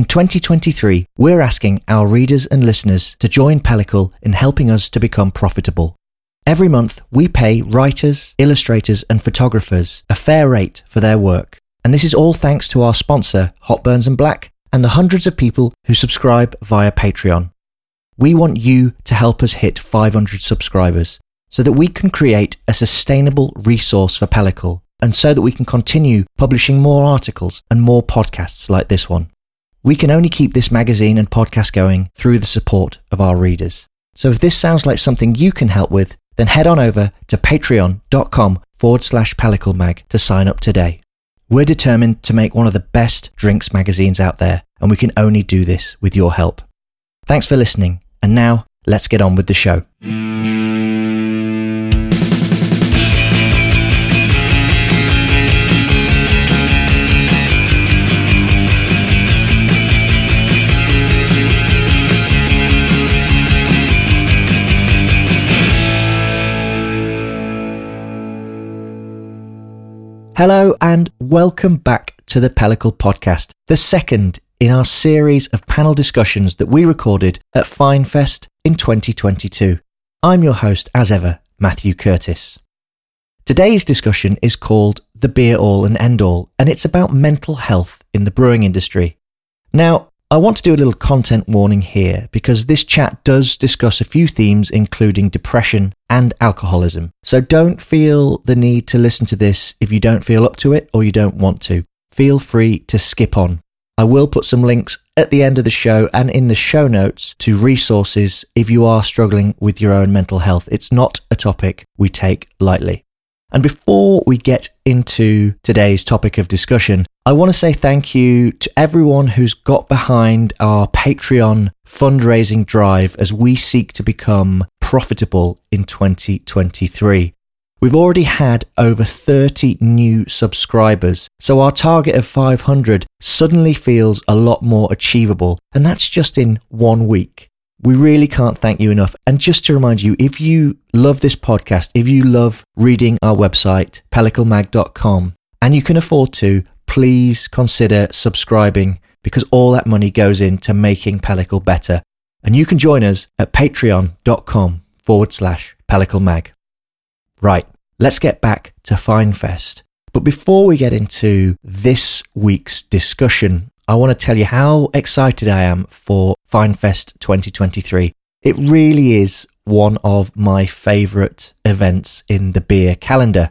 In 2023, we're asking our readers and listeners to join Pellicle in helping us to become profitable. Every month, we pay writers, illustrators, and photographers a fair rate for their work. And this is all thanks to our sponsor, Hop Burns and Black, and the hundreds of people who subscribe via Patreon. We want you to help us hit 500 subscribers so that we can create a sustainable resource for Pellicle and so that we can continue publishing more articles and more podcasts like this one. We can only keep this magazine and podcast going through the support of our readers. So if this sounds like something you can help with, then head on over to patreon.com forward slash pelliclemag to sign up today. We're determined to make one of the best drinks magazines out there, and we can only do this with your help. Thanks for listening, and now let's get on with the show. Hello and welcome back to the Pellicle podcast, the second in our series of panel discussions that we recorded at FyneFest in 2022. I'm your host, as ever, Matthew Curtis. Today's discussion is called The Beer All and End All, and it's about mental health in the brewing industry. Now, I want to do a little content warning here because this chat does discuss a few themes, including depression and alcoholism. So don't feel the need to listen to this if you don't feel up to it or you don't want to. Feel free to skip on. I will put some links at the end of the show and in the show notes to resources if you are struggling with your own mental health. It's not a topic we take lightly. And before we get into today's topic of discussion, I want to say thank you to everyone who's got behind our Patreon fundraising drive as we seek to become profitable in 2023. We've already had over 30 new subscribers, so our target of 500 suddenly feels a lot more achievable, and that's just in one week. We really can't thank you enough. And just to remind you, if you love this podcast, if you love reading our website, pelliclemag.com, and you can afford to, please consider subscribing because all that money goes into making Pellicle better. And you can join us at patreon.com forward slash Pellicle Mag. Right, let's get back to FyneFest. But before we get into this week's discussion, I want to tell you how excited I am for FyneFest 2023. It really is one of my favourite events in the beer calendar.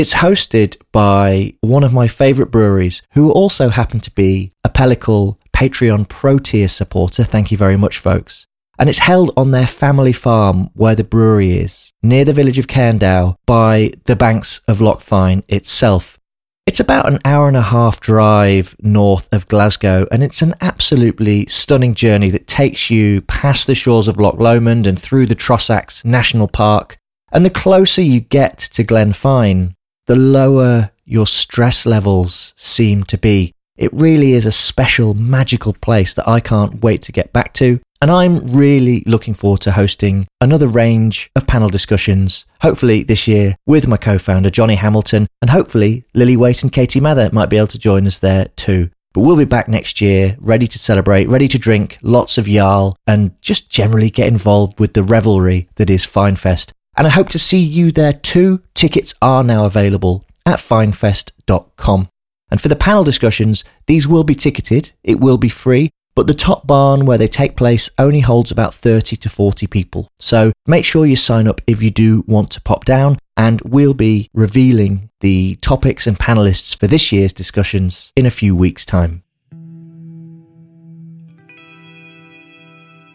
It's hosted by one of my favourite breweries who also happen to be a Pellicle Patreon Pro Tier supporter. Thank you very much, folks. And it's held on their family farm where the brewery is, near the village of Cairndow by the banks of Loch Fyne itself. It's about an hour and a half drive north of Glasgow, and it's an absolutely stunning journey that takes you past the shores of Loch Lomond and through the Trossachs National Park. And the closer you get to Glenfyne, the lower your stress levels seem to be. It really is a special, magical place that I can't wait to get back to. And I'm really looking forward to hosting another range of panel discussions, hopefully this year with my co founder, Johnny Hamilton, and hopefully Lily Waite and Katie Mather might be able to join us there too. But we'll be back next year, ready to celebrate, ready to drink lots of Jarl, and just generally get involved with the revelry that is FyneFest. And I hope to see you there too. Tickets are now available at fynefest.com. And for the panel discussions, these will be ticketed, it will be free, but the top barn where they take place only holds about 30 to 40 people. So make sure you sign up if you do want to pop down, and we'll be revealing the topics and panelists for this year's discussions in a few weeks' time.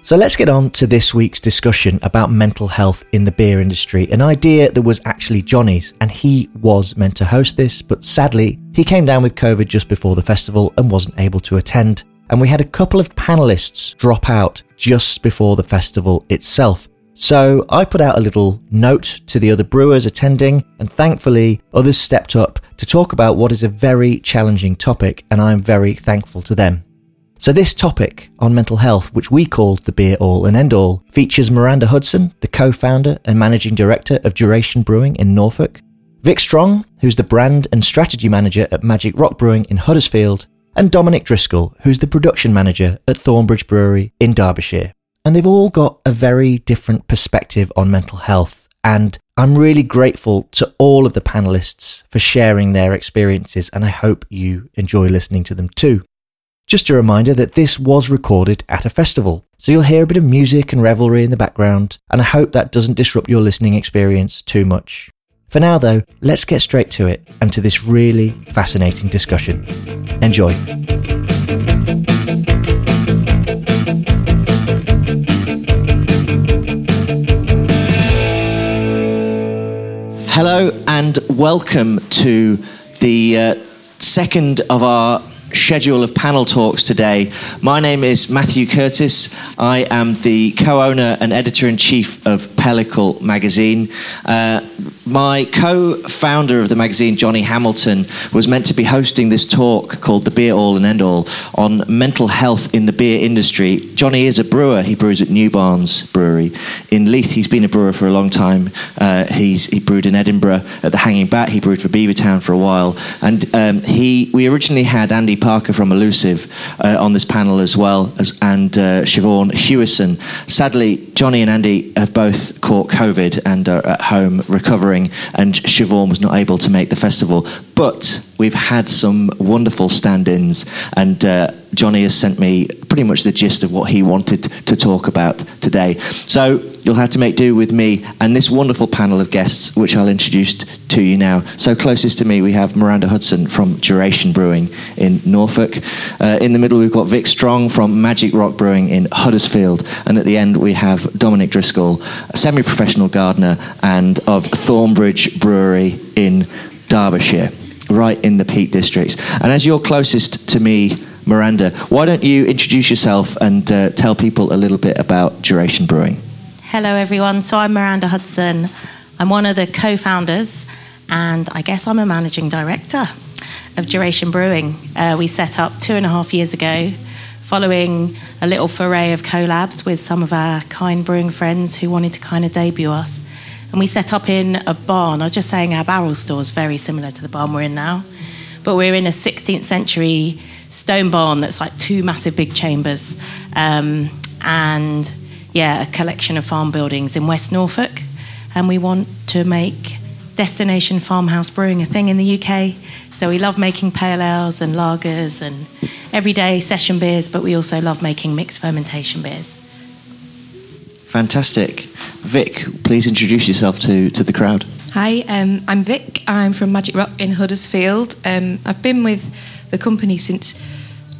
So let's get on to this week's discussion about mental health in the beer industry, an idea that was actually Johnny's, and he was meant to host this, but sadly, he came down with COVID just before the festival and wasn't able to attend and we had a couple of panelists drop out just before the festival itself. So I put out a little note to the other brewers attending, and thankfully others stepped up to talk about what is a very challenging topic, and I'm very thankful to them. So this topic on mental health, which we called the Beer All and End All, features Miranda Hudson, the co-founder and managing director of Duration Brewing in Norfolk, Vik Stronge, who's the brand and strategy manager at Magic Rock Brewing in Huddersfield, and Dominic Driscoll, who's the production manager at Thornbridge Brewery in Derbyshire. And they've all got a very different perspective on mental health. And I'm really grateful to all of the panelists for sharing their experiences, and I hope you enjoy listening to them too. Just a reminder that this was recorded at a festival, so you'll hear a bit of music and revelry in the background, and I hope that doesn't disrupt your listening experience too much. For now, though, let's get straight to it and to this really fascinating discussion. Enjoy. Hello and welcome to the uh, second of our schedule of panel talks today. My name is Matthew Curtis. I am the co owner and editor in chief of Pellicle magazine. Uh, my co founder of the magazine, Johnny Hamilton, was meant to be hosting this talk called The Beer All and End All on mental health in the beer industry. Johnny is a brewer. He brews at New Barns Brewery in Leith. He's been a brewer for a long time. Uh, he's, he brewed in Edinburgh at the Hanging Bat. He brewed for Beavertown for a while. And um, he, we originally had Andy Parker from Elusive uh, on this panel as well, as, and uh, Siobhan Hewison. Sadly, Johnny and Andy have both caught COVID and are at home recovering and Siobhan was not able to make the festival. But we've had some wonderful stand ins, and uh, Johnny has sent me pretty much the gist of what he wanted to talk about today. So you'll have to make do with me and this wonderful panel of guests, which I'll introduce to you now. So closest to me, we have Miranda Hudson from Duration Brewing in Norfolk. Uh, in the middle, we've got Vik Stronge from Magic Rock Brewing in Huddersfield. And at the end, we have Dominic Driscoll, a semi professional gardener and of Thornbridge Brewery in Derbyshire, right in the Peak Districts. And as you're closest to me, Miranda, why don't you introduce yourself and uh, tell people a little bit about Duration Brewing? Hello, everyone. So I'm Miranda Hudson. I'm one of the co founders, and I guess I'm a managing director of Duration Brewing. Uh, we set up two and a half years ago following a little foray of collabs with some of our kind brewing friends who wanted to kind of debut us. And we set up in a barn. I was just saying our barrel store is very similar to the barn we're in now. But we're in a 16th century stone barn that's like two massive big chambers. Um, and yeah, a collection of farm buildings in West Norfolk. And we want to make destination farmhouse brewing a thing in the UK. So we love making pale ales and lagers and everyday session beers, but we also love making mixed fermentation beers. Fantastic. Vik, please introduce yourself to, to the crowd. Hi, um, I'm Vik. I'm from Magic Rock in Huddersfield. Um, I've been with the company since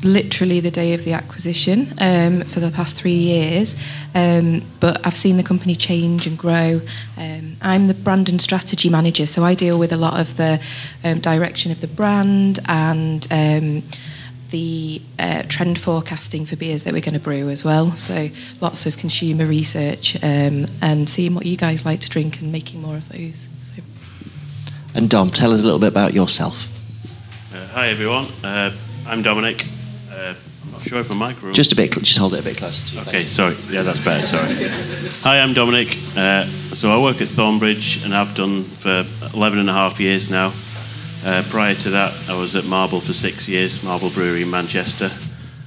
literally the day of the acquisition um, for the past three years. Um, but I've seen the company change and grow. Um, I'm the brand and strategy manager, so I deal with a lot of the um, direction of the brand and the uh, trend forecasting for beers that we're going to brew as well. So lots of consumer research um, and seeing what you guys like to drink and making more of those. So. And Dom, tell us a little bit about yourself. Uh, hi everyone, uh, I'm Dominic. Uh, I'm not sure if my mic Just a bit, just hold it a bit closer to you. Okay, sorry. Yeah, that's better. Sorry. Hi, I'm Dominic. Uh, so I work at Thornbridge and I've done for 11 and a half years now. Uh, prior to that, I was at Marble for six years, Marble Brewery in Manchester.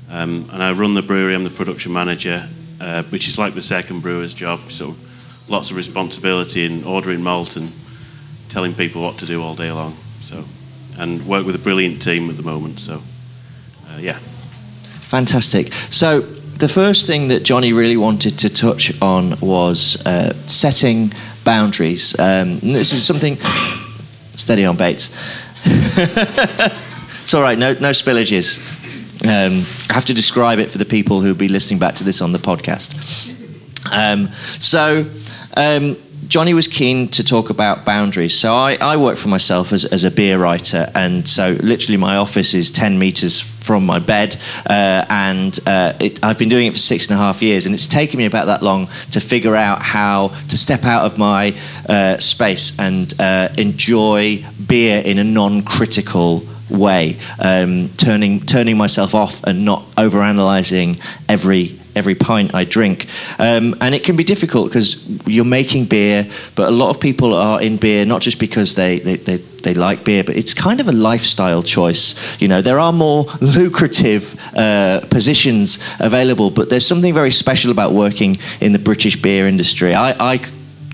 Um, and I run the brewery, I'm the production manager, uh, which is like the second brewer's job. So lots of responsibility in ordering malt and telling people what to do all day long. So, and work with a brilliant team at the moment. So, uh, yeah. Fantastic. So, the first thing that Johnny really wanted to touch on was uh, setting boundaries. Um, this is something. Steady on, Bates. it's all right, no, no spillages. Um, I have to describe it for the people who'll be listening back to this on the podcast. Um, so, um, Johnny was keen to talk about boundaries. So I, I work for myself as, as, a beer writer, and so literally my office is 10 meters from my bed, uh, and uh, it, I've been doing it for six and a half years, and it's taken me about that long to figure out how to step out of my uh, space and uh, enjoy beer in a non critical way, um, turning turning myself off and not overanalyzing every every pint I drink. Um, and it can be difficult because you're making beer, but a lot of people are in beer not just because they, they, they, they, like beer, but it's kind of a lifestyle choice. You know, there are more lucrative uh, positions available, but there's something very special about working in the British beer industry. I, I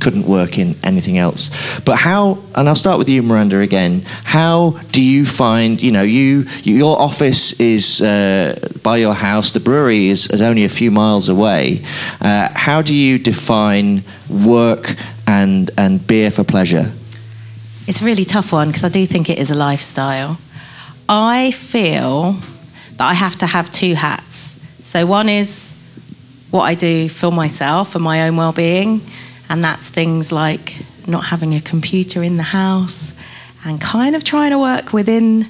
couldn't work in anything else. But how? And I'll start with you, Miranda, again. How do you find? You know, you your office is uh, by your house. The brewery is, is only a few miles away. Uh, how do you define work and and beer for pleasure? It's a really tough one because I do think it is a lifestyle. I feel that I have to have two hats. So one is what I do for myself and my own well-being and that's things like not having a computer in the house and kind of trying to work within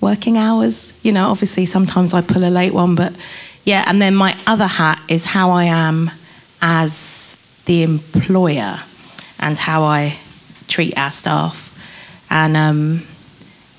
working hours. You know, obviously sometimes I pull a late one, but yeah. And then my other hat is how I am as the employer and how I treat our staff. And um,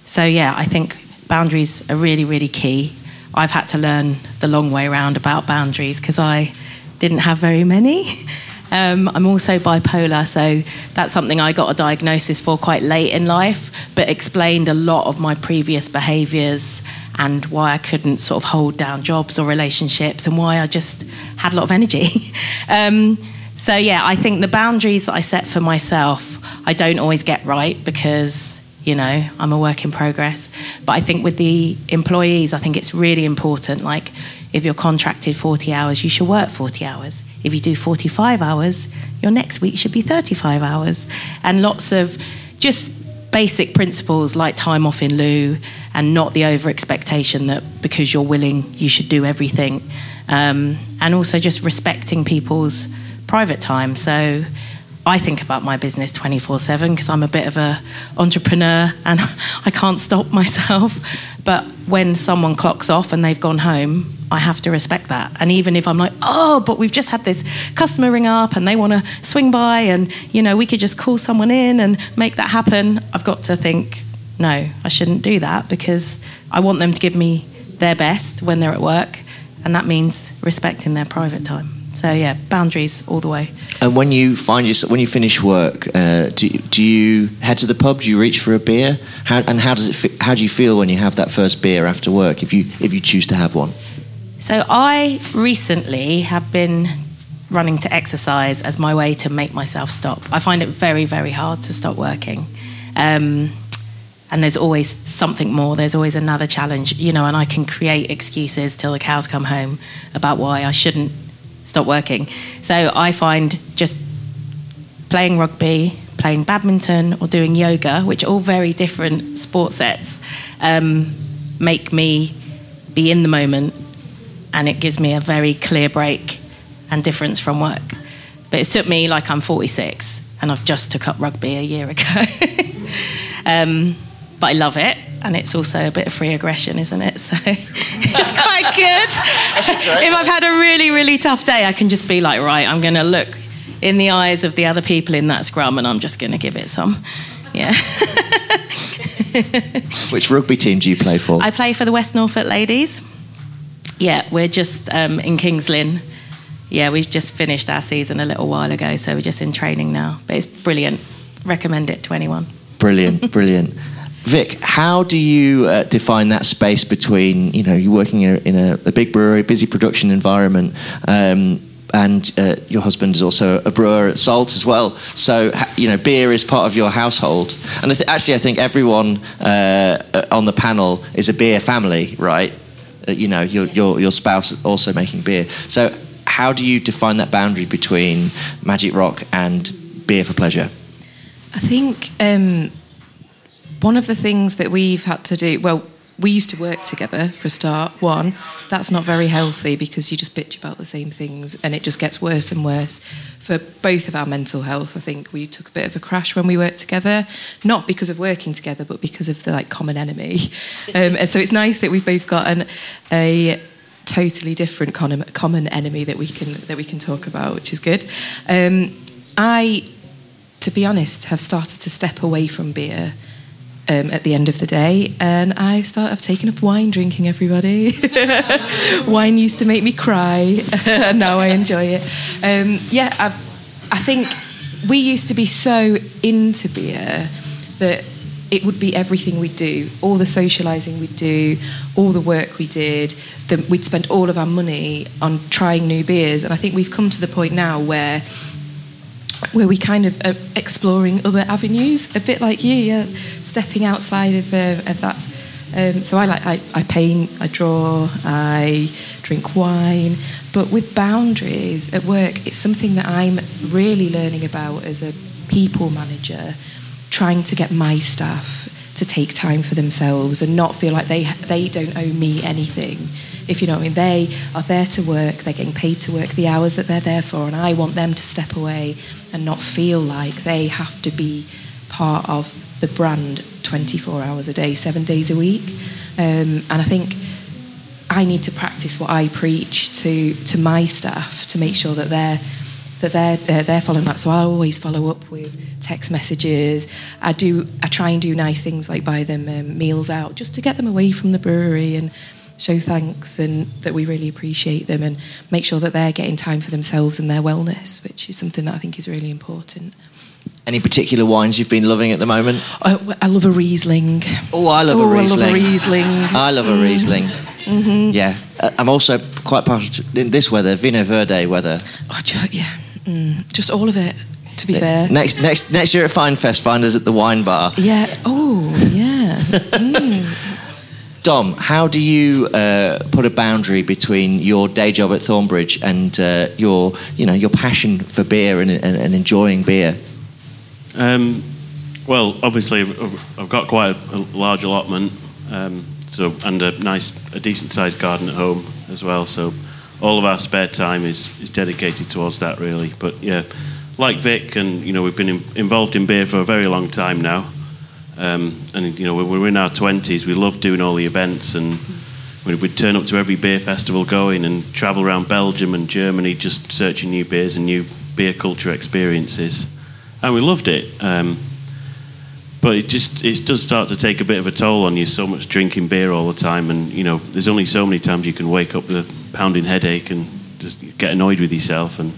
so, yeah, I think boundaries are really, really key. I've had to learn the long way around about boundaries because I didn't have very many. Um, I'm also bipolar, so that's something I got a diagnosis for quite late in life, but explained a lot of my previous behaviours and why I couldn't sort of hold down jobs or relationships and why I just had a lot of energy. um, so, yeah, I think the boundaries that I set for myself, I don't always get right because you know i'm a work in progress but i think with the employees i think it's really important like if you're contracted 40 hours you should work 40 hours if you do 45 hours, your next week should be 35 hours. And lots of just basic principles like time off in lieu and not the over expectation that because you're willing, you should do everything. Um, and also just respecting people's private time. So I think about my business 24 7 because I'm a bit of an entrepreneur and I can't stop myself. But when someone clocks off and they've gone home, I have to respect that. And even if I'm like, oh, but we've just had this customer ring up and they want to swing by and, you know, we could just call someone in and make that happen, I've got to think, no, I shouldn't do that because I want them to give me their best when they're at work. And that means respecting their private time. So yeah, boundaries all the way. And when you find yourself, when you finish work, uh, do, do you head to the pub? Do you reach for a beer? How, and how does it? How do you feel when you have that first beer after work, if you if you choose to have one? So I recently have been running to exercise as my way to make myself stop. I find it very, very hard to stop working. Um, and there's always something more, there's always another challenge, you know, and I can create excuses till the cows come home about why I shouldn't stop working. So I find just playing rugby, playing badminton, or doing yoga, which are all very different sport sets, um, make me be in the moment and it gives me a very clear break and difference from work. But it took me like I'm 46 and I've just took up rugby a year ago. um, but I love it. And it's also a bit of free aggression, isn't it? So it's quite good. if I've had a really, really tough day, I can just be like, right, I'm going to look in the eyes of the other people in that scrum and I'm just going to give it some. Yeah. Which rugby team do you play for? I play for the West Norfolk Ladies. Yeah, we're just um, in Kings Lynn. Yeah, we've just finished our season a little while ago, so we're just in training now. But it's brilliant. Recommend it to anyone. Brilliant, brilliant. Vik, how do you uh, define that space between, you know, you're working in a, in a, a big brewery, busy production environment, um, and uh, your husband is also a brewer at Salt as well. So, you know, beer is part of your household. And I th- actually, I think everyone uh, on the panel is a beer family, right? Uh, you know your, your your spouse also making beer. So how do you define that boundary between Magic Rock and beer for pleasure? I think um, one of the things that we've had to do, well, we used to work together for a start. One, that's not very healthy because you just bitch about the same things and it just gets worse and worse for both of our mental health. I think we took a bit of a crash when we worked together, not because of working together, but because of the like common enemy. Um, and so it's nice that we've both got an, a totally different common enemy that we can that we can talk about, which is good. Um, I, to be honest, have started to step away from beer um, at the end of the day, and I start. I've taken up wine drinking. Everybody, wine used to make me cry, and now I enjoy it. Um, yeah, I, I think we used to be so into beer that it would be everything we do, all the socialising we do, all the work we did. The, we'd spend all of our money on trying new beers, and I think we've come to the point now where where we kind of are exploring other avenues, a bit like you, yeah, stepping outside of, uh, of that. Um, so I like I, I paint, I draw, I drink wine, but with boundaries at work, it's something that I'm really learning about as a people manager trying to get my staff to take time for themselves and not feel like they they don't owe me anything. If you know what I mean, they are there to work, they're getting paid to work the hours that they're there for, and I want them to step away and not feel like they have to be part of the brand 24 hours a day, seven days a week. Um, and I think I need to practice what I preach to to my staff to make sure that they're that they're they're following that. So I always follow up with text messages. I do I try and do nice things like buy them um, meals out just to get them away from the brewery and show thanks and that we really appreciate them and make sure that they're getting time for themselves and their wellness, which is something that I think is really important. Any particular wines you've been loving at the moment? I, I love a Riesling. Oh, I love oh, a Riesling. I love a Riesling. I love a. Riesling. Mm-hmm. Yeah, uh, I'm also quite partial in this weather, Vinho Verde weather. Oh, yeah, mm, just all of it. To be fair, next next next year at Fynefest, find us at the wine bar. Yeah. Oh, yeah. mm. Dom, how do you uh, put a boundary between your day job at Thornbridge and uh, your, you know, your passion for beer and, and, and enjoying beer? Um, well, obviously, I've got quite a, large allotment, um, so and a nice, a decent-sized garden at home as well. So all of our spare time is, is dedicated towards that, really. But yeah, like Vik, and you know, we've been in, involved in beer for a very long time now. Um, and you know, when we're in our twenties, we love doing all the events, and we'd turn up to every beer festival going, and travel around Belgium and Germany, just searching new beers and new beer culture experiences, and we loved it. Um, but it just it does start to take a bit of a toll on you. So much drinking beer all the time, and you know, there's only so many times you can wake up with a pounding headache and just get annoyed with yourself, and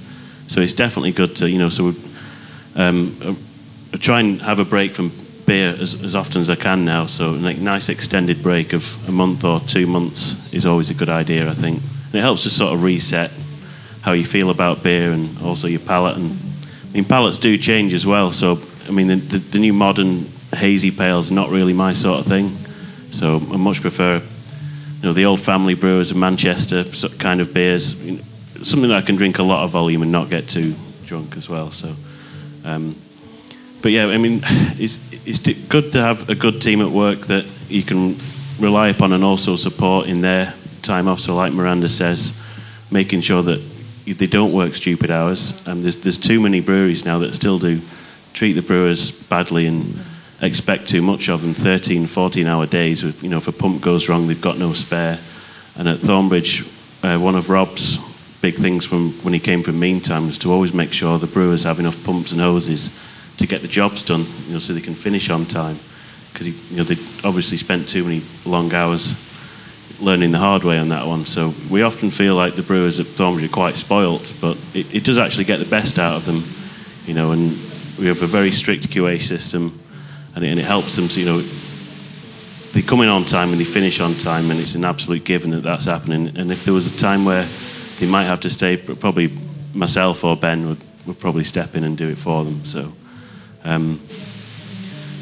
so it's definitely good to you know. So um, uh, try and have a break from beer as, as often as I can now. So a nice extended break of a month or two months is always a good idea, I think. And it helps to sort of reset how you feel about beer and also your palate. And I mean, palates do change as well. So I mean, the, the, the new modern hazy pales are not really my sort of thing. So I much prefer, you know, the old family brewers of Manchester kind of beers. You know, something that I can drink a lot of volume and not get too drunk as well. So. Um, but yeah, I mean, it's, it's good to have a good team at work that you can rely upon and also support in their time off. So, like Miranda says, making sure that they don't work stupid hours. And there's, there's too many breweries now that still do treat the brewers badly and expect too much of them 13 14 hour days with, you know if a pump goes wrong they've got no spare and at thornbridge uh, one of rob's big things from when he came from meantime was to always make sure the brewers have enough pumps and hoses to get the jobs done, you know, so they can finish on time. Because you know they obviously spent too many long hours learning the hard way on that one. So we often feel like the brewers at Thornbridge are quite spoilt, but it, it does actually get the best out of them, you know. And we have a very strict QA system, and it, and it helps them. To, you know, they come in on time and they finish on time, and it's an absolute given that that's happening. And if there was a time where they might have to stay, probably myself or Ben would, would probably step in and do it for them. So. Um,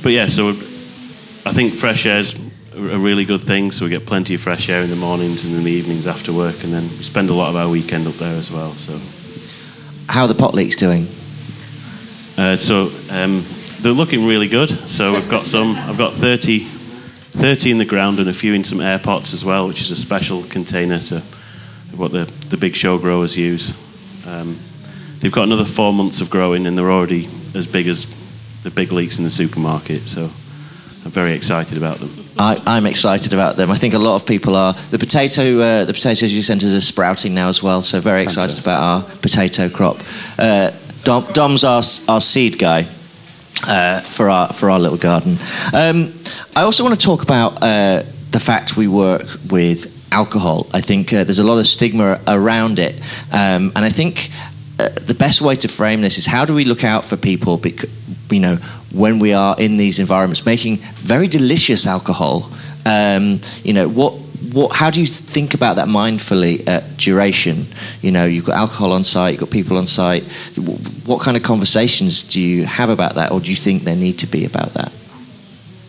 but yeah, so I think fresh air is a really good thing. So we get plenty of fresh air in the mornings and in the evenings after work, and then we spend a lot of our weekend up there as well. So, how are the pot leeks doing? Uh, so um, they're looking really good. So we've got some. I've got 30, 30 in the ground and a few in some air pots as well, which is a special container to what the the big show growers use. Um, they've got another four months of growing, and they're already as big as the big leeks in the supermarket. So I'm very excited about them. I, am excited about them. I think a lot of people are. The potato, uh, the potatoes you sent us are sprouting now as well. So very excited Fantastic. about our potato crop. Uh, Dom, Dom's our, our seed guy. uh, for our for our little garden. Um, I also want to talk about uh, the fact we work with alcohol. I think uh, there's a lot of stigma around it, um, and I think uh, the best way to frame this is how do we look out for people? Because, you know, when we are in these environments, making very delicious alcohol. Um, you know what what, how do you think about that mindfully at duration? You know, you've got alcohol on site, you've got people on site. What kind of conversations do you have about that, or do you think there need to be about that?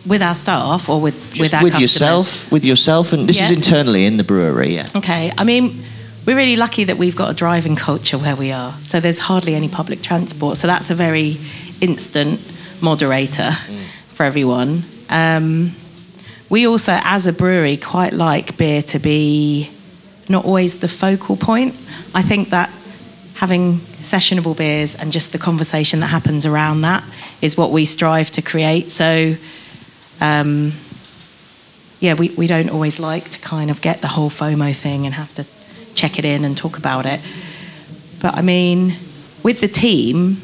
With our staff, or with Just with our with customers? yourself, with yourself, and this is internally in the brewery. Yeah. Okay, I mean, we're really lucky that we've got a driving culture where we are. So there's hardly any public transport. So that's a very instant moderator for everyone. Um, we also, as a brewery, quite like beer to be not always the focal point. I think that having sessionable beers and just the conversation that happens around that is what we strive to create. So, um, yeah, we, we don't always like to kind of get the whole FOMO thing and have to check it in and talk about it. But I mean, with the team,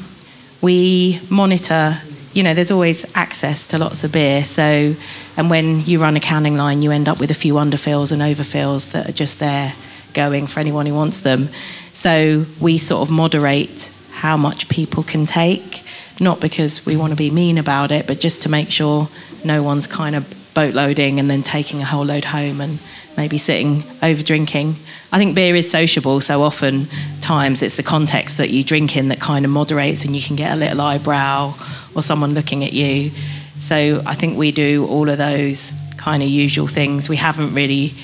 we monitor, you know, there's always access to lots of beer. So, and when you run a canning line, you end up with a few underfills and overfills that are just there going for anyone who wants them. So, we sort of moderate how much people can take, not because we want to be mean about it, but just to make sure no one's kind of boat loading and then taking a whole load home and maybe sitting over drinking. I think beer is sociable, so often times it's the context that you drink in that kind of moderates and you can get a little eyebrow or someone looking at you. So I think we do all of those kind of usual things. We haven't really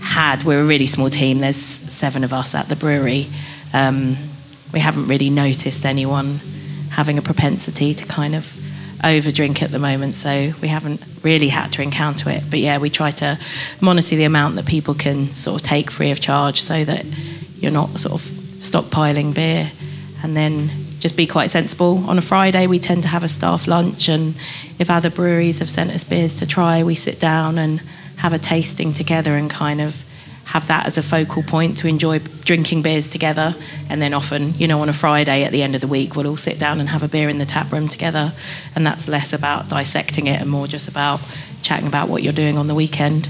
had, we're a really small team, there's seven of us at the brewery. Um, we haven't really noticed anyone having a propensity to kind of overdrink at the moment, so we haven't really had to encounter it. But yeah, we try to monitor the amount that people can sort of take free of charge so that you're not sort of stockpiling beer and then just be quite sensible. On a Friday, we tend to have a staff lunch, and if other breweries have sent us beers to try, we sit down and have a tasting together and kind of have that as a focal point to enjoy drinking beers together. And then often, you know, on a Friday at the end of the week, we'll all sit down and have a beer in the tap room together. And that's less about dissecting it and more just about chatting about what you're doing on the weekend.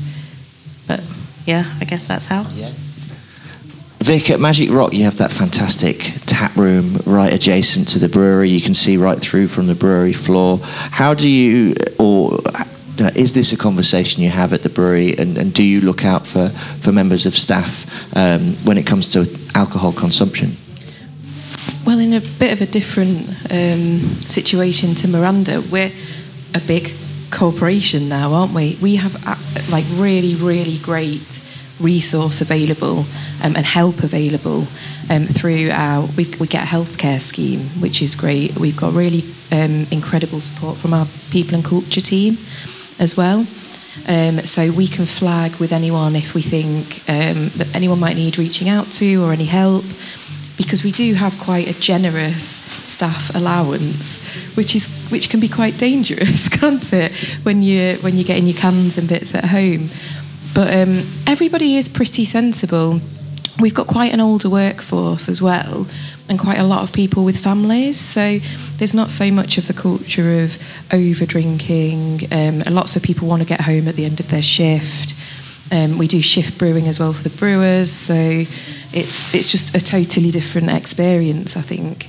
But yeah, I guess that's how. Yeah. Vik, at Magic Rock, you have that fantastic tap room right adjacent to the brewery. You can see right through from the brewery floor. How do you, or is this a conversation you have at the brewery, and, and do you look out for, for members of staff um, when it comes to alcohol consumption? Well, in a bit of a different um, situation to Miranda, we're a big corporation now, aren't we? We have uh, like really, really great resource available um, and help available um, through our we, we get a healthcare scheme, which is great. We've got really um, incredible support from our people and culture team as well. Um, so we can flag with anyone if we think um, that anyone might need reaching out to or any help because we do have quite a generous staff allowance, which is which can be quite dangerous, can't it? When you when you're getting your cans and bits at home. But um, everybody is pretty sensible. We've got quite an older workforce as well, and quite a lot of people with families. So there's not so much of the culture of over drinking. Um, lots of people want to get home at the end of their shift. Um, we do shift brewing as well for the brewers, so it's it's just a totally different experience. I think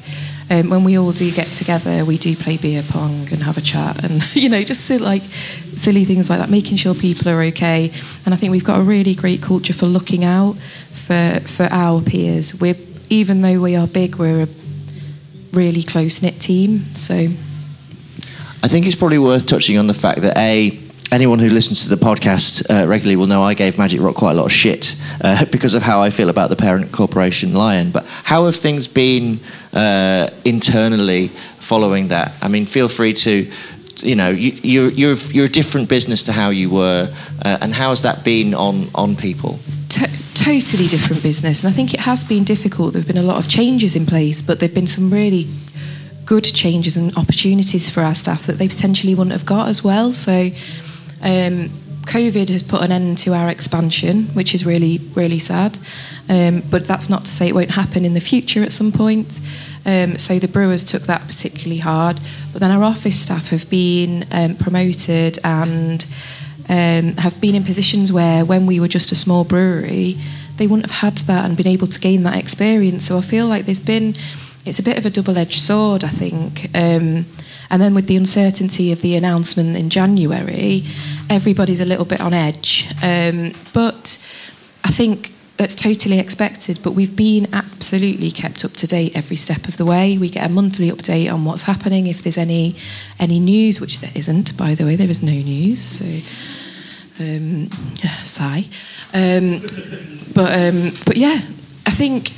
um, when we all do get together, we do play beer pong and have a chat, and you know, just like silly things like that, making sure people are okay. And I think we've got a really great culture for looking out for for our peers. We're even though we are big, we're a really close knit team. So I think it's probably worth touching on the fact that a anyone who listens to the podcast uh, regularly will know I gave Magic Rock quite a lot of shit uh, because of how I feel about the parent corporation Lion. But how have things been uh, internally following that? I mean, feel free to. You know, you, you're you're you're a different business to how you were, uh, and how has that been on on people? to- totally different business, and I think it has been difficult. There have been a lot of changes in place, but there've been some really good changes and opportunities for our staff that they potentially wouldn't have got as well. So, um, COVID has put an end to our expansion, which is really, really sad. Um, but that's not to say it won't happen in the future at some point. Um, so the brewers took that particularly hard. But then our office staff have been um, promoted and um, have been in positions where, when we were just a small brewery, they wouldn't have had that and been able to gain that experience. So I feel like there's been, it's a bit of a double edged sword, I think. Um, and then with the uncertainty of the announcement in January, everybody's a little bit on edge. Um, but I think that's totally expected, but we've been absolutely kept up to date every step of the way. We get a monthly update on what's happening, if there's any any news, which there isn't, by the way. There is no news, so um, sigh. Um, but um, but yeah, I think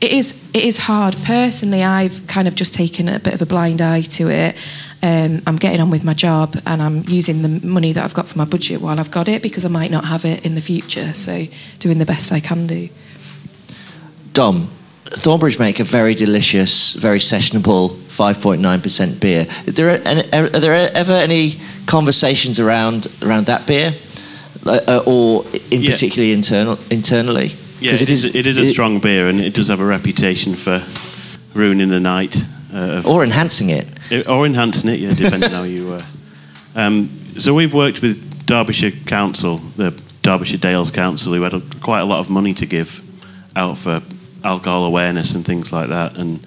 it is it is hard. Personally, I've kind of just taken a bit of a blind eye to it. Um, I'm getting on with my job and I'm using the money that I've got for my budget while I've got it because I might not have it in the future. So doing the best I can do. Dom, Thornbridge make a very delicious, very sessionable 5.9% beer. Are there, are there ever any conversations around around that beer, uh, or in yeah. particularly internal internally? Yeah, it is, it is a strong beer, and it does have a reputation for ruining the night. Uh, or enhancing it. it. Or enhancing it, yeah, depending how you. Uh, um, so we've worked with Derbyshire Council, the Derbyshire Dales Council, who had a, quite a lot of money to give out for alcohol awareness and things like that. And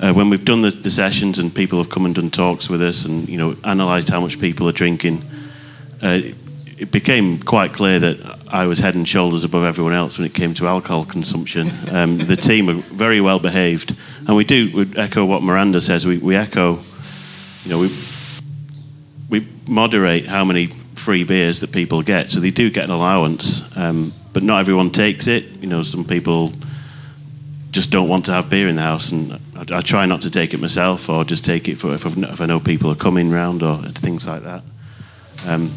uh, when we've done the, the, sessions and people have come and done talks with us and you know analysed how much people are drinking, uh, it became quite clear that I was head and shoulders above everyone else when it came to alcohol consumption. Um, the team are very well behaved, and we do we echo what Miranda says. We, we echo, you know, we we moderate how many free beers that people get, so they do get an allowance, um, but not everyone takes it. You know, some people just don't want to have beer in the house, and I, I try not to take it myself, or just take it for if, if I know people are coming round or things like that. Um,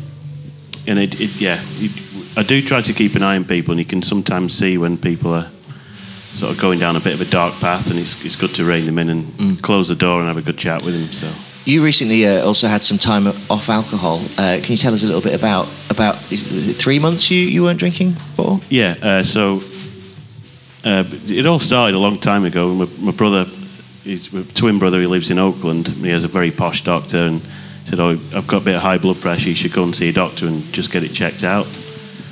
and it, it yeah, it, I do try to keep an eye on people, and you can sometimes see when people are sort of going down a bit of a dark path, and it's, it's good to rein them in and mm. close the door and have a good chat with them. So. You recently uh, also had some time off alcohol. Uh, can you tell us a little bit about about three months you, you weren't drinking for? Yeah, uh, so uh, it all started a long time ago. My, my brother, his twin brother, he lives in Oakland. He has a very posh doctor, and said, "Oh, I've got a bit of high blood pressure. You should go and see a doctor and just get it checked out."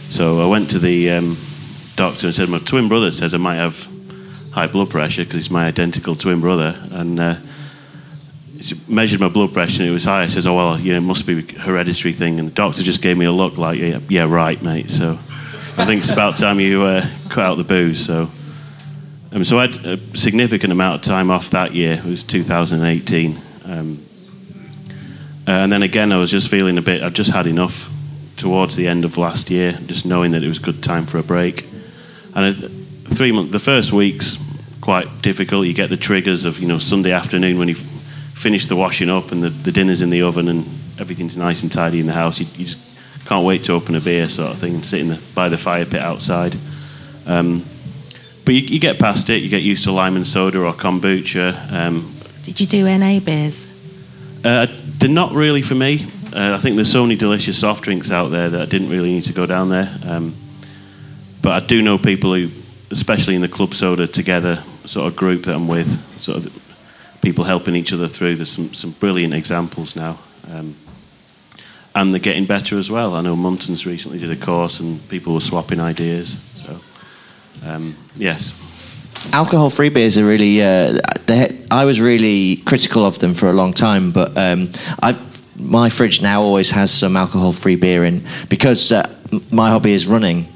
So I went to the um, doctor and said, "My twin brother says I might have high blood pressure because he's my identical twin brother." And uh, he measured my blood pressure and it was high. I says, "Oh well, you know, it must be a hereditary thing." And the doctor just gave me a look like, "Yeah, yeah right, mate." So I think it's about time you uh, cut out the booze. So. Um, so I had a significant amount of time off that year. It was 2018. Um, uh, and then again, I was just feeling a bit, I'd just had enough towards the end of last year, just knowing that it was good time for a break. And three months, the first week's quite difficult. You get the triggers of, you know, Sunday afternoon when you finish the washing up and the, the dinner's in the oven and everything's nice and tidy in the house. You, you just can't wait to open a beer, sort of thing, and sit in the, by the fire pit outside. Um, but you, you, get past it. You get used to lime and soda or kombucha. Um, Did you do NA beers? Uh, they're not really for me. Uh, I think there's so many delicious soft drinks out there that I didn't really need to go down there. Um, but I do know people who, especially in the club soda together sort of group that I'm with, sort of people helping each other through. There's some, some brilliant examples now. Um, and they're getting better as well. I know Muntons recently did a course and people were swapping ideas. So, um, yes. Alcohol-free beers are really. Uh, I was really critical of them for a long time, but um, my fridge now always has some alcohol-free beer in because uh, my hobby is running.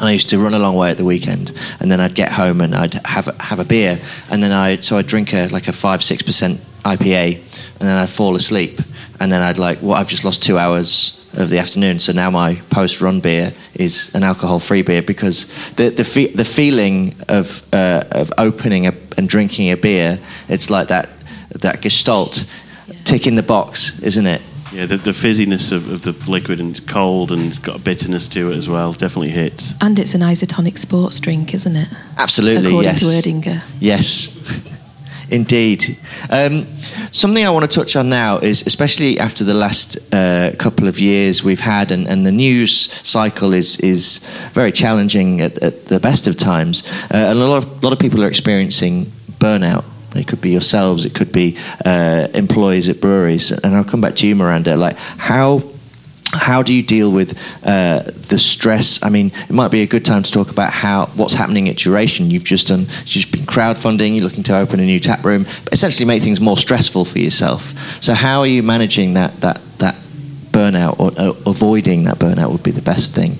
I used to run a long way at the weekend, and then I'd get home and I'd have have a beer, and then I so I'd drink a like a five six percent IPA, and then I'd fall asleep, and then I'd like, well, I've just lost two hours of the afternoon. So now my post-run beer is an alcohol-free beer because the the, fe- the feeling of uh, of opening a, and drinking a beer, it's like that that gestalt yeah. ticking the box, isn't it? Yeah, the, the fizziness of, of, the liquid and it's cold and it's got a bitterness to it as well. Definitely hits. And it's an isotonic sports drink, isn't it? Absolutely, According yes. to Erdinger. Yes. Indeed. Um, something I want to touch on now is, especially after the last uh, couple of years we've had, and, and, the news cycle is is very challenging at, at the best of times, uh, and a lot of a lot of people are experiencing burnout It could be yourselves. It could be uh, employees at breweries. And I'll come back to you, Miranda. Like how how do you deal with uh, the stress? I mean, it might be a good time to talk about how what's happening at Duration. You've just done, you've just been crowdfunding. You're looking to open a new tap room, essentially make things more stressful for yourself. So, how are you managing that that that burnout or uh, avoiding that burnout would be the best thing?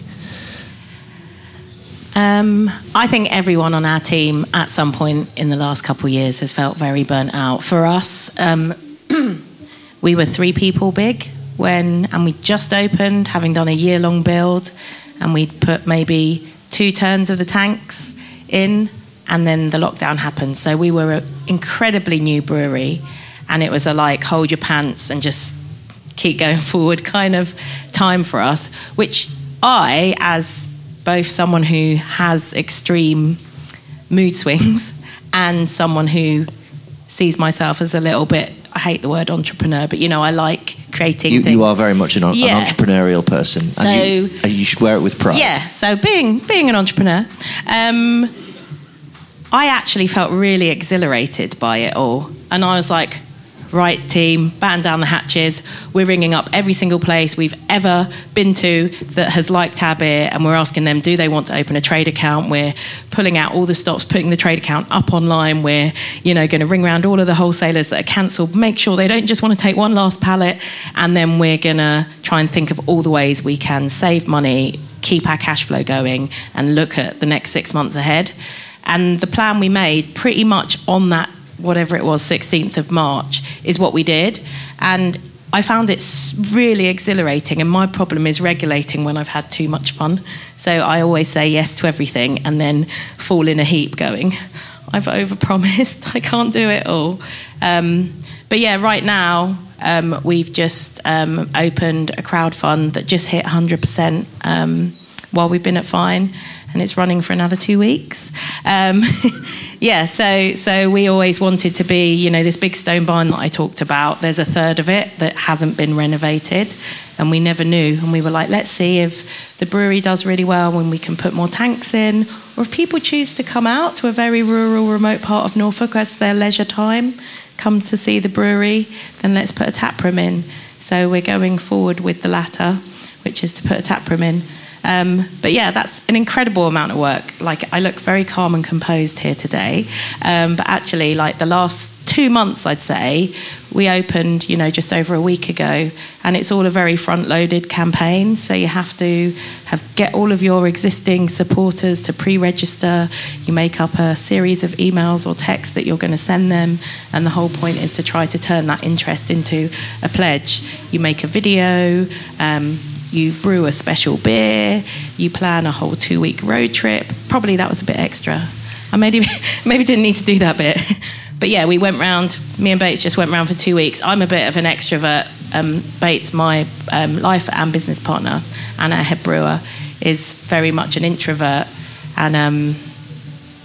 Um, I think everyone on our team at some point in the last couple of years has felt very burnt out. For us, um, we were three people big when, and we just opened, having done a year long build, and we'd put maybe two turns of the tanks in, and then the lockdown happened. So we were an incredibly new brewery, and it was a like hold your pants and just keep going forward kind of time for us, which I, as both someone who has extreme mood swings and someone who sees myself as a little bit I hate the word entrepreneur, but you know, I like creating you, things. You are very much an, yeah. an entrepreneurial person. So, and you, and you, should wear it with pride. Yeah, so being, being an entrepreneur, um, I actually felt really exhilarated by it all. And I was like, right team, batten down the hatches. We're ringing up every single place we've ever been to that has liked our beer, and we're asking them, do they want to open a trade account? We're pulling out all the stops, putting the trade account up online. We're, you know, going to ring around all of the wholesalers that are cancelled, make sure they don't just want to take one last pallet, and then we're going to try and think of all the ways we can save money, keep our cash flow going, and look at the next six months ahead. And the plan we made pretty much on that whatever it was, 16th of March, is what we did. And I found it really exhilarating. And my problem is regulating when I've had too much fun. So I always say yes to everything and then fall in a heap going, I've overpromised, I can't do it all. Um, but yeah, right now, um, we've just um, opened a crowd fund that just hit 100% um, while we've been at Fyne and it's running for another two weeks. Um, yeah, so so we always wanted to be, you know, this big stone barn that I talked about. There's a third of it that hasn't been renovated, and we never knew. And we were like, let's see if the brewery does really well when we can put more tanks in, or if people choose to come out to a very rural, remote part of Norfolk as their leisure time, come to see the brewery, then let's put a tap room in. So we're going forward with the latter, which is to put a tap room in. Um, but yeah, that's an incredible amount of work. Like I look very calm and composed here today, um, but actually, like the last two months, I'd say we opened, you know, just over a week ago, and it's all a very front-loaded campaign. So you have to have get all of your existing supporters to pre-register. You make up a series of emails or texts that you're going to send them, and the whole point is to try to turn that interest into a pledge. You make a video. Um, you brew a special beer, you plan a whole two week road trip. Probably that was a bit extra. I maybe, maybe didn't need to do that bit. But yeah, we went round, me and Bates just went round for two weeks. I'm a bit of an extrovert. Um, Bates, my um, life and business partner, and our head brewer, is very much an introvert. And um,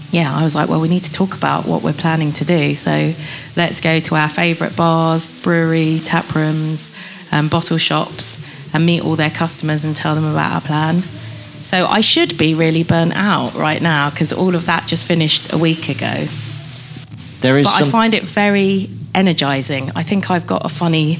yeah, I was like, well, we need to talk about what we're planning to do. So let's go to our favourite bars, brewery, tap rooms, um, bottle shops, and meet all their customers and tell them about our plan. So I should be really burnt out right now because all of that just finished a week ago. There is but some... I find it very energizing. I think I've got a funny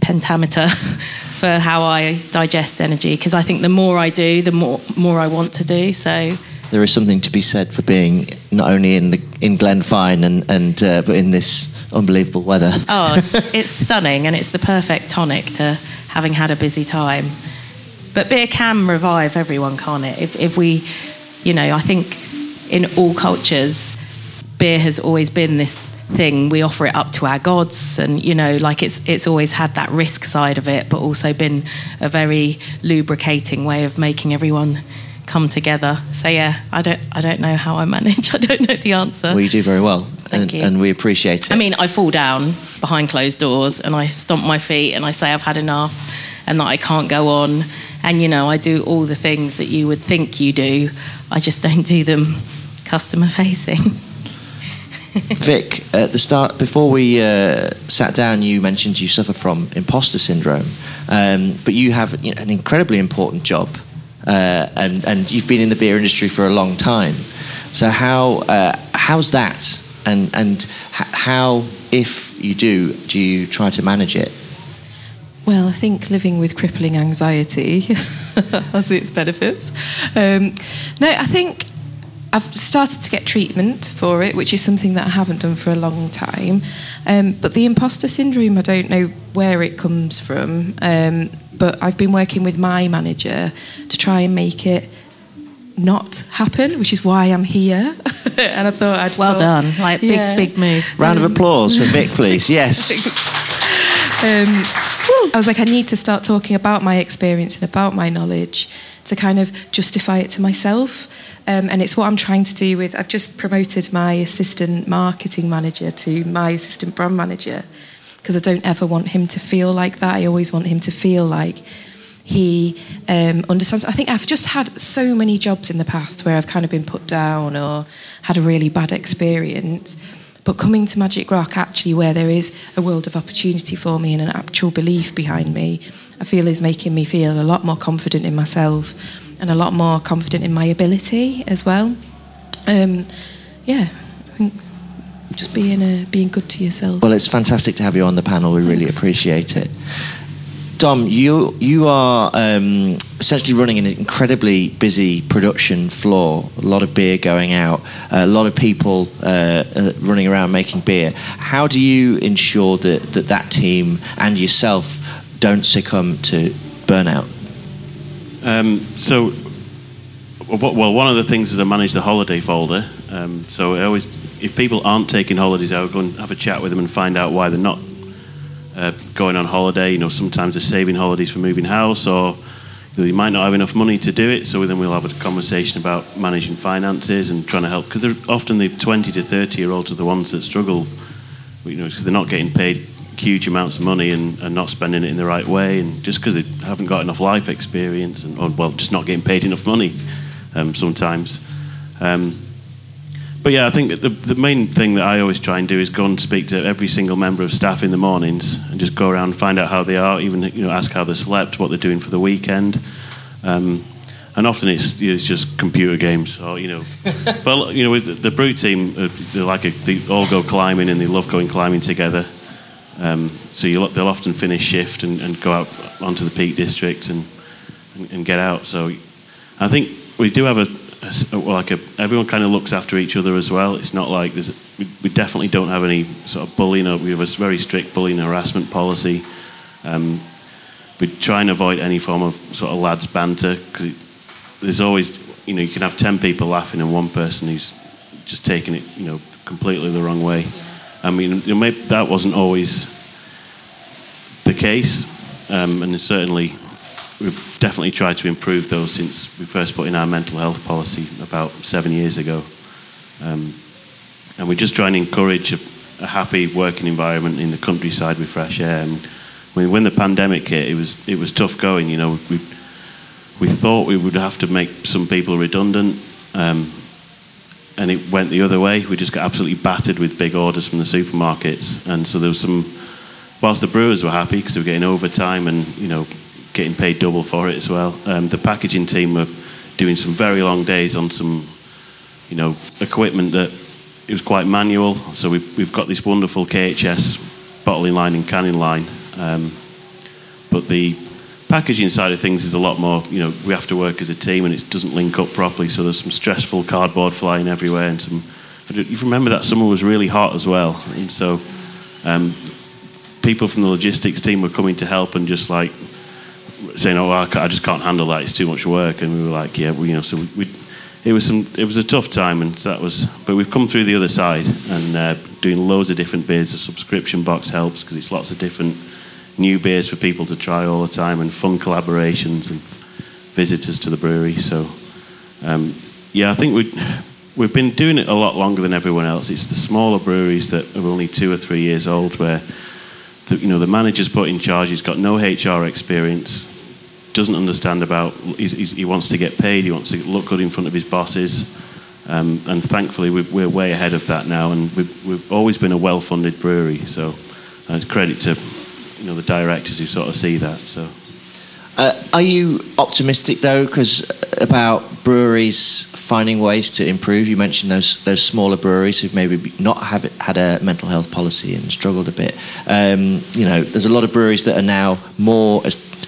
pentameter for how I digest energy because I think the more I do, the more more I want to do. So there is something to be said for being not only in the in Glen Fyne and and uh, but in this unbelievable weather. Oh, it's, it's stunning, and it's the perfect tonic to having had a busy time. But beer can revive everyone, can't it? If, if we, you know, I think in all cultures, beer has always been this thing we offer it up to our gods and you know like it's it's always had that risk side of it but also been a very lubricating way of making everyone come together. So yeah, I don't I don't know how I manage. I don't know the answer. Well, you do very well, Thank and, you. and we appreciate it. I mean, I fall down behind closed doors and I stomp my feet and I say I've had enough and that I can't go on. And you know, I do all the things that you would think you do. I just don't do them customer facing. Vik, at the start, before we uh, sat down, you mentioned you suffer from imposter syndrome, um, but you have you know, an incredibly important job uh, and and you've been in the beer industry for a long time. So how uh, how's that? And and how, if you do, do you try to manage it? Well, I think living with crippling anxiety has its benefits. Um, no, I think I've started to get treatment for it, which is something that I haven't done for a long time. Um, but the imposter syndrome, I don't know where it comes from. Um, but I've been working with my manager to try and make it not happen, which is why I'm here. and I thought I'd just well done, like yeah. big big move. Round of applause for Vik, please. Yes. um, I was like, I need to start talking about my experience and about my knowledge to kind of justify it to myself. Um, and it's what I'm trying to do with. I've just promoted my assistant marketing manager to my assistant brand manager because I don't ever want him to feel like that. I always want him to feel like he um, understands. I think I've just had so many jobs in the past where I've kind of been put down or had a really bad experience. But coming to Magic Rock, actually, where there is a world of opportunity for me and an actual belief behind me, I feel is making me feel a lot more confident in myself and a lot more confident in my ability as well. Um, yeah, I think just being uh, being good to yourself. Well, it's fantastic to have you on the panel. We Thanks. really appreciate it. Dom, you you are um, essentially running an incredibly busy production floor. A lot of beer going out, a lot of people uh, uh, running around making beer. How do you ensure that, that that team and yourself don't succumb to burnout? Um, so, well, one of the things is I manage the holiday folder. Um, so I always if people aren't taking holidays, I would go and have a chat with them and find out why they're not uh, going on holiday. You know, sometimes they're saving holidays for moving house, or you, know, you might not have enough money to do it. So then we'll have a conversation about managing finances and trying to help because they're often the 20 to 30 year olds are the ones that struggle. You know, because they're not getting paid huge amounts of money and, and not spending it in the right way, and just because they haven't got enough life experience, and or, well, just not getting paid enough money um, sometimes. Um, but yeah, I think the, the main thing that I always try and do is go and speak to every single member of staff in the mornings and just go around and find out how they are, even you know ask how they slept, what they're doing for the weekend. Um, and often it's it's just computer games or you know, well you know with the, the brew team uh, they're like a, they all go climbing and they love going climbing together. Um, so they'll often finish shift and, and, go out onto the Peak District and, and, and get out. So I think we do have a like a, everyone kind of looks after each other as well. It's not like there's we, definitely don't have any sort of bullying. Or we have a very strict bullying harassment policy. Um, we try and avoid any form of sort of lads banter because there's always you know you can have ten people laughing and one person who's just taking it you know completely the wrong way. I mean that wasn't always the case, um, and certainly definitely tried to improve those since we first put in our mental health policy about seven years ago. Um, and we're just try and encourage a, a, happy working environment in the countryside with fresh air. And when, when the pandemic hit, it was it was tough going. You know, we we thought we would have to make some people redundant, um, and it went the other way. We just got absolutely battered with big orders from the supermarkets, and so there was some. Whilst the brewers were happy because they were getting overtime and you know getting paid double for it as well. Um, the packaging team were doing some very long days on some, you know, equipment that it was quite manual. So we've, we've got this wonderful KHS bottling line and canning line. Um, but the packaging side of things is a lot more, you know, we have to work as a team and it doesn't link up properly. So there's some stressful cardboard flying everywhere and some, you remember that summer was really hot as well. And so um, people from the logistics team were coming to help and just like saying, "Oh, I, I, just can't handle that. It's too much work." And we were like, "Yeah, you know." So we, it was some, it was a tough time, and that was. But we've come through the other side, and uh, doing loads of different beers. The subscription box helps because it's lots of different new beers for people to try all the time, and fun collaborations and visitors to the brewery. So, um, yeah, I think we. We've been doing it a lot longer than everyone else. It's the smaller breweries that are only two or three years old where the, you know, the manager's put in charge. He's got no HR experience doesn't understand about, he's, he's, he wants to get paid, he wants to look good in front of his bosses. Um, and thankfully, we are way ahead of that now, and we've, we've always been a well-funded brewery. So, uh, it's credit to you know the directors who sort of see that. So, uh, are you optimistic though, because about breweries finding ways to improve? You mentioned those those smaller breweries who've maybe not have had a mental health policy and struggled a bit. Um, you know, there's a lot of breweries that are now more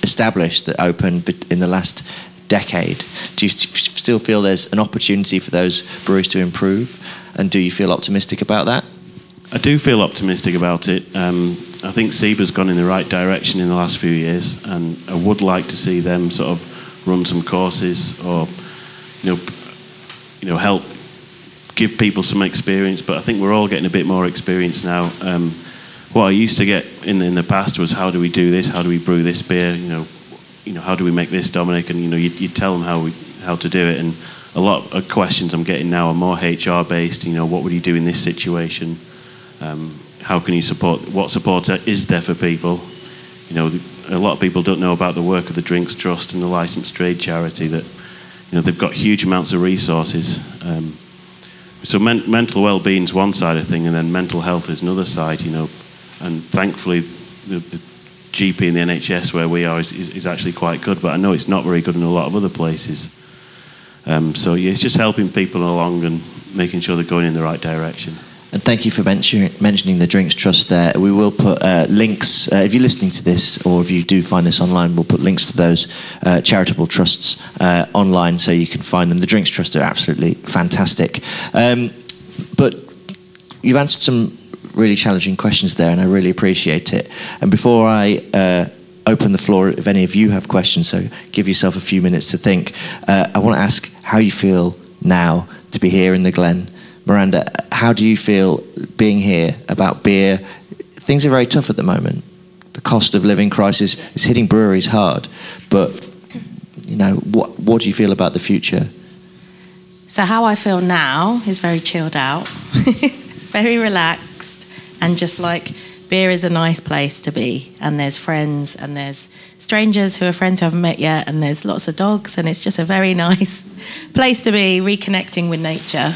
established that opened in the last decade. Do you still feel there's an opportunity for those breweries to improve? And do you feel optimistic about that? I do feel optimistic about it. Um, I think SIBA's gone in the right direction in the last few years, and I would like to see them sort of run some courses or, you know, you know, help give people some experience. But I think we're all getting a bit more experience now. Um, what I used to get in the, in the past was how do we do this? How do we brew this beer? You know, you know, how do we make this, Dominic? And you know, you, you tell them how we how to do it. And a lot of questions I'm getting now are more HR based. You know, what would you do in this situation? Um, how can you support? What support is there for people? You know, a lot of people don't know about the work of the Drinks Trust and the Licensed Trade Charity. That you know, they've got huge amounts of resources. Um, so men- mental well-being is one side of thing, and then mental health is another side. You know, and thankfully, the, the GP in the NHS where we are is, is, is, actually quite good, but I know it's not very good in a lot of other places. Um, so yeah, it's just helping people along and making sure they're going in the right direction. And thank you for mention, mentioning the Drinks Trust there. We will put uh, links, uh, if you're listening to this or if you do find this online, we'll put links to those uh, charitable trusts uh, online so you can find them. The Drinks Trust are absolutely fantastic. Um, but you've answered some really challenging questions there, and I really appreciate it. And before I uh, open the floor, if any of you have questions, so give yourself a few minutes to think, uh, I want to ask how you feel now to be here in the Glen. Miranda, how do you feel being here about beer? Things are very tough at the moment. The cost of living crisis is hitting breweries hard, but you know, what, what do you feel about the future? So, how I feel now is very chilled out, very relaxed and just like beer is a nice place to be and there's friends and there's strangers who are friends who haven't met yet and there's lots of dogs and it's just a very nice place to be reconnecting with nature.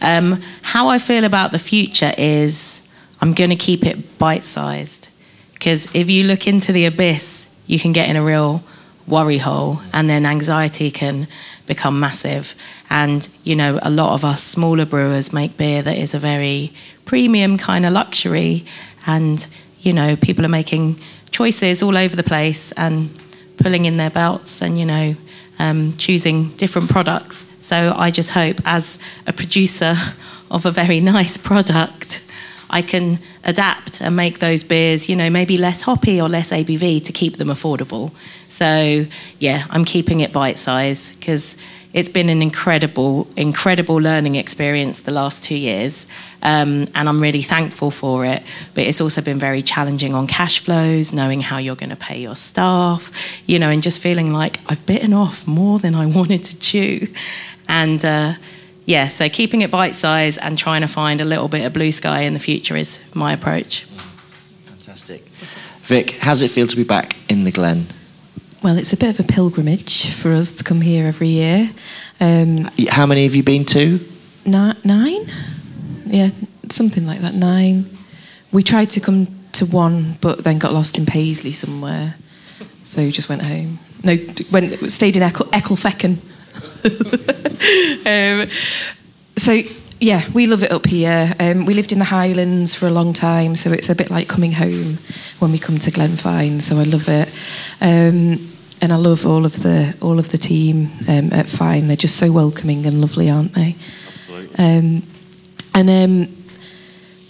Um, how i feel about the future is i'm going to keep it bite-sized. Because if you look into the abyss you can get in a real worry hole and then anxiety can become massive. And you know a lot of us smaller brewers make beer that is a very premium kind of luxury. And you know people are making choices all over the place and pulling in their belts and you know um, choosing different products. So i just hope as a producer of a very nice product I can adapt and make those beers, you know, maybe less hoppy or less ABV to keep them affordable. So, yeah, I'm keeping it bite size because it's been an incredible, incredible learning experience the last two years. Um, and I'm really thankful for it. But it's also been very challenging on cash flows, knowing how you're going to pay your staff, you know, and just feeling like I've bitten off more than I wanted to chew. And, uh, yeah, so keeping it bite size and trying to find a little bit of blue sky in the future is my approach. Fantastic. Vik, how does it feel to be back in the Glen? Well, it's a bit of a pilgrimage for us to come here every year. Um, how many have you been to? nine? Yeah, something like that. Nine. We tried to come to one, but then got lost in Paisley somewhere, so just went home. No, went stayed in Eccl- Ecclefechan. um, so yeah, we love it up here. Um, we lived in the Highlands for a long time, so it's a bit like coming home when we come to Glen Fyne. So I love it, um, and I love all of the all of the team um, at Fyne. They're just so welcoming and lovely, aren't they? Absolutely. Um, and um,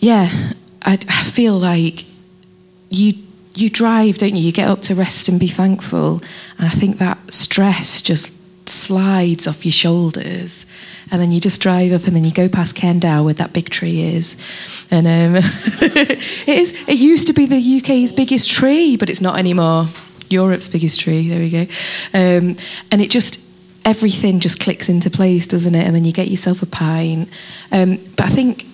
yeah, I, I feel like you you drive, don't you? You get up to rest and be thankful, and I think that stress just slides off your shoulders and then you just drive up and then you go past Kendal where that big tree is. And um, it is it used to be the UK's biggest tree but it's not anymore. Europe's biggest tree there we go. Um, and it just everything just clicks into place doesn't it? And then you get yourself a pint. Um, but I think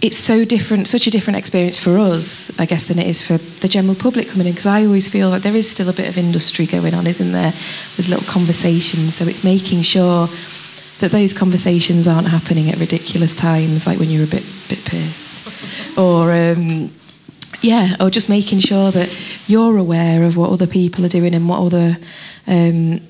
it's so different, such a different experience for us, I guess, than it is for the general public coming in. Because I always feel like there is still a bit of industry going on, isn't there? There's little conversations, so it's making sure that those conversations aren't happening at ridiculous times, like when you're a bit bit pissed, or um, yeah, or just making sure that you're aware of what other people are doing and what other um,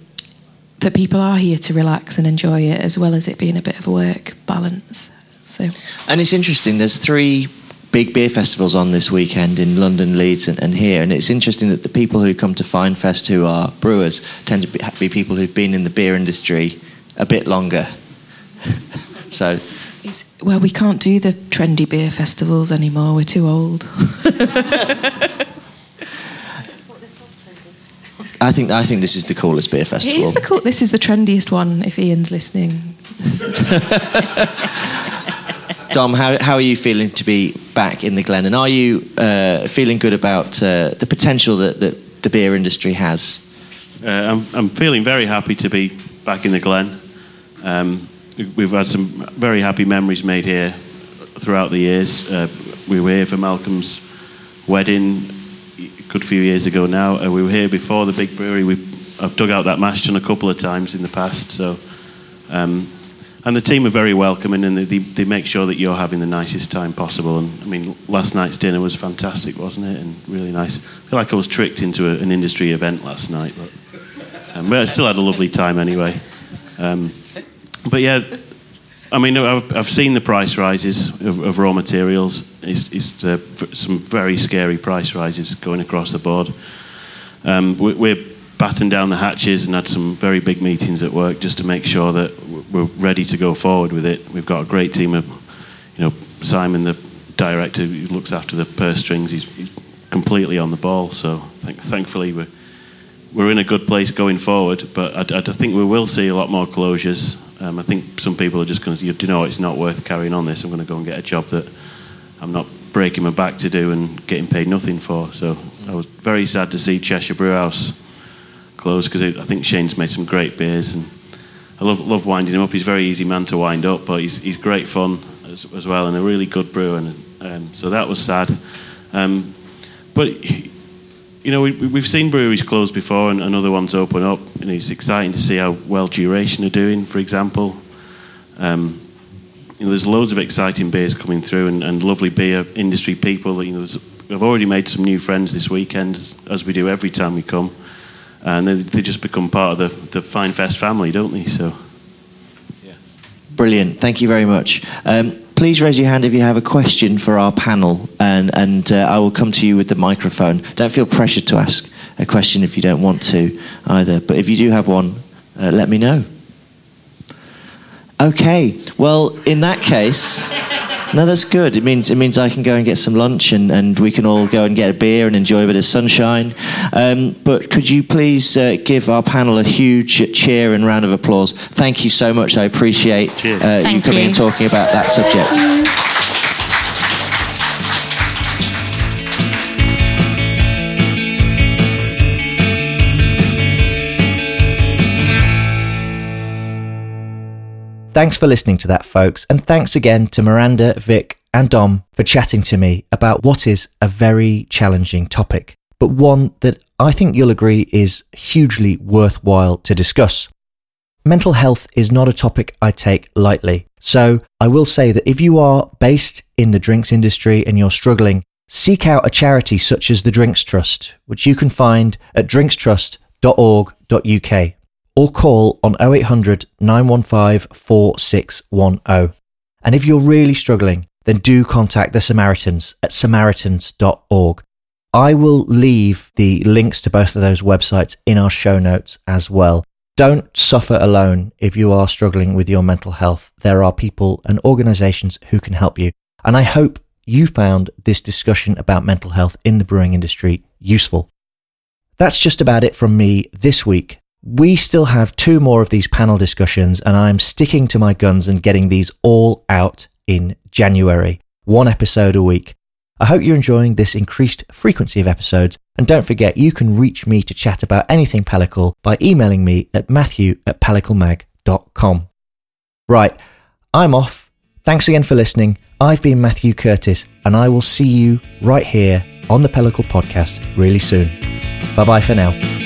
that people are here to relax and enjoy it, as well as it being a bit of a work balance. So, and it's interesting. There's three big beer festivals on this weekend in London, Leeds, and, and, here. And it's interesting that the people who come to FyneFest who are brewers tend to be, be people who've been in the beer industry a bit longer. so. It's, well, we can't do the trendy beer festivals anymore. We're too old. I think I think this is the coolest beer festival. It is the cool. This is the trendiest one. If Ian's listening, Dom, how how are you feeling to be back in the Glen, and are you uh, feeling good about uh, the potential that, that the beer industry has? Uh, I'm I'm feeling very happy to be back in the Glen. Um, we've had some very happy memories made here throughout the years. Uh, we were here for Malcolm's wedding a good few years ago now. Uh, we were here before the big brewery. We, I've dug out that mash tun a couple of times in the past. So, um, and the team are very welcoming, and they, they, make sure that you're having the nicest time possible. And I mean, last night's dinner was fantastic, wasn't it? And really nice. I feel like I was tricked into a, an industry event last night, but, um, but I still had a lovely time anyway. Um, but yeah, I mean, I've, I've seen the price rises of, of raw materials. It's, it's uh, some very scary price rises going across the board. Um, we, we're battened down the hatches and had some very big meetings at work just to make sure that we're ready to go forward with it. We've got a great team of, you know, Simon, the director who looks after the purse strings, he's, he's completely on the ball. So th- thankfully we're we're in a good place going forward. But I, I think we will see a lot more closures. Um, I think some people are just going to, you know, it's not worth carrying on this. I'm going to go and get a job that I'm not breaking my back to do and getting paid nothing for. So I was very sad to see Cheshire Brewhouse close because I think Shane's made some great beers and I love love winding him up. He's a very easy man to wind up, but he's he's great fun as, as well and a really good brewer. And um, so that was sad. Um, but you know, we, we've seen breweries close before and, and other ones open up. Know, it's exciting to see how well Duration are doing, for example. Um, you know, there's loads of exciting beers coming through and, and lovely beer industry people. You know, we've already made some new friends this weekend, as we do every time we come. And they, they, just become part of the, the FyneFest family, don't they? So, yeah. Brilliant. Thank you very much. Um, please raise your hand if you have a question for our panel, and, and uh, I will come to you with the microphone. Don't feel pressured to ask a question if you don't want to either, but if you do have one, uh, let me know. Okay, well, in that case. No, that's good. It means it means I can go and get some lunch, and, and we can all go and get a beer and enjoy a bit of sunshine. Um, but could you please uh, give our panel a huge cheer and round of applause? Thank you so much. I appreciate uh, you coming you. and talking about that subject. Thanks for listening to that, folks, and thanks again to Miranda, Vik, and Dom for chatting to me about what is a very challenging topic, but one that I think you'll agree is hugely worthwhile to discuss. Mental health is not a topic I take lightly, so I will say that if you are based in the drinks industry and you're struggling, seek out a charity such as the Drinks Trust, which you can find at drinkstrust.org.uk or call on 0800 915 4610. And if you're really struggling, then do contact the Samaritans at samaritans.org. I will leave the links to both of those websites in our show notes as well. Don't suffer alone if you are struggling with your mental health. There are people and organizations who can help you. And I hope you found this discussion about mental health in the brewing industry useful. That's just about it from me this week. We still have two more of these panel discussions, and I'm sticking to my guns and getting these all out in January, one episode a week. I hope you're enjoying this increased frequency of episodes, and don't forget you can reach me to chat about anything Pellicle by emailing me at matthew at pelliclemag.com. Right, I'm off. Thanks again for listening. I've been Matthew Curtis, and I will see you right here on the Pellicle podcast really soon. Bye bye for now.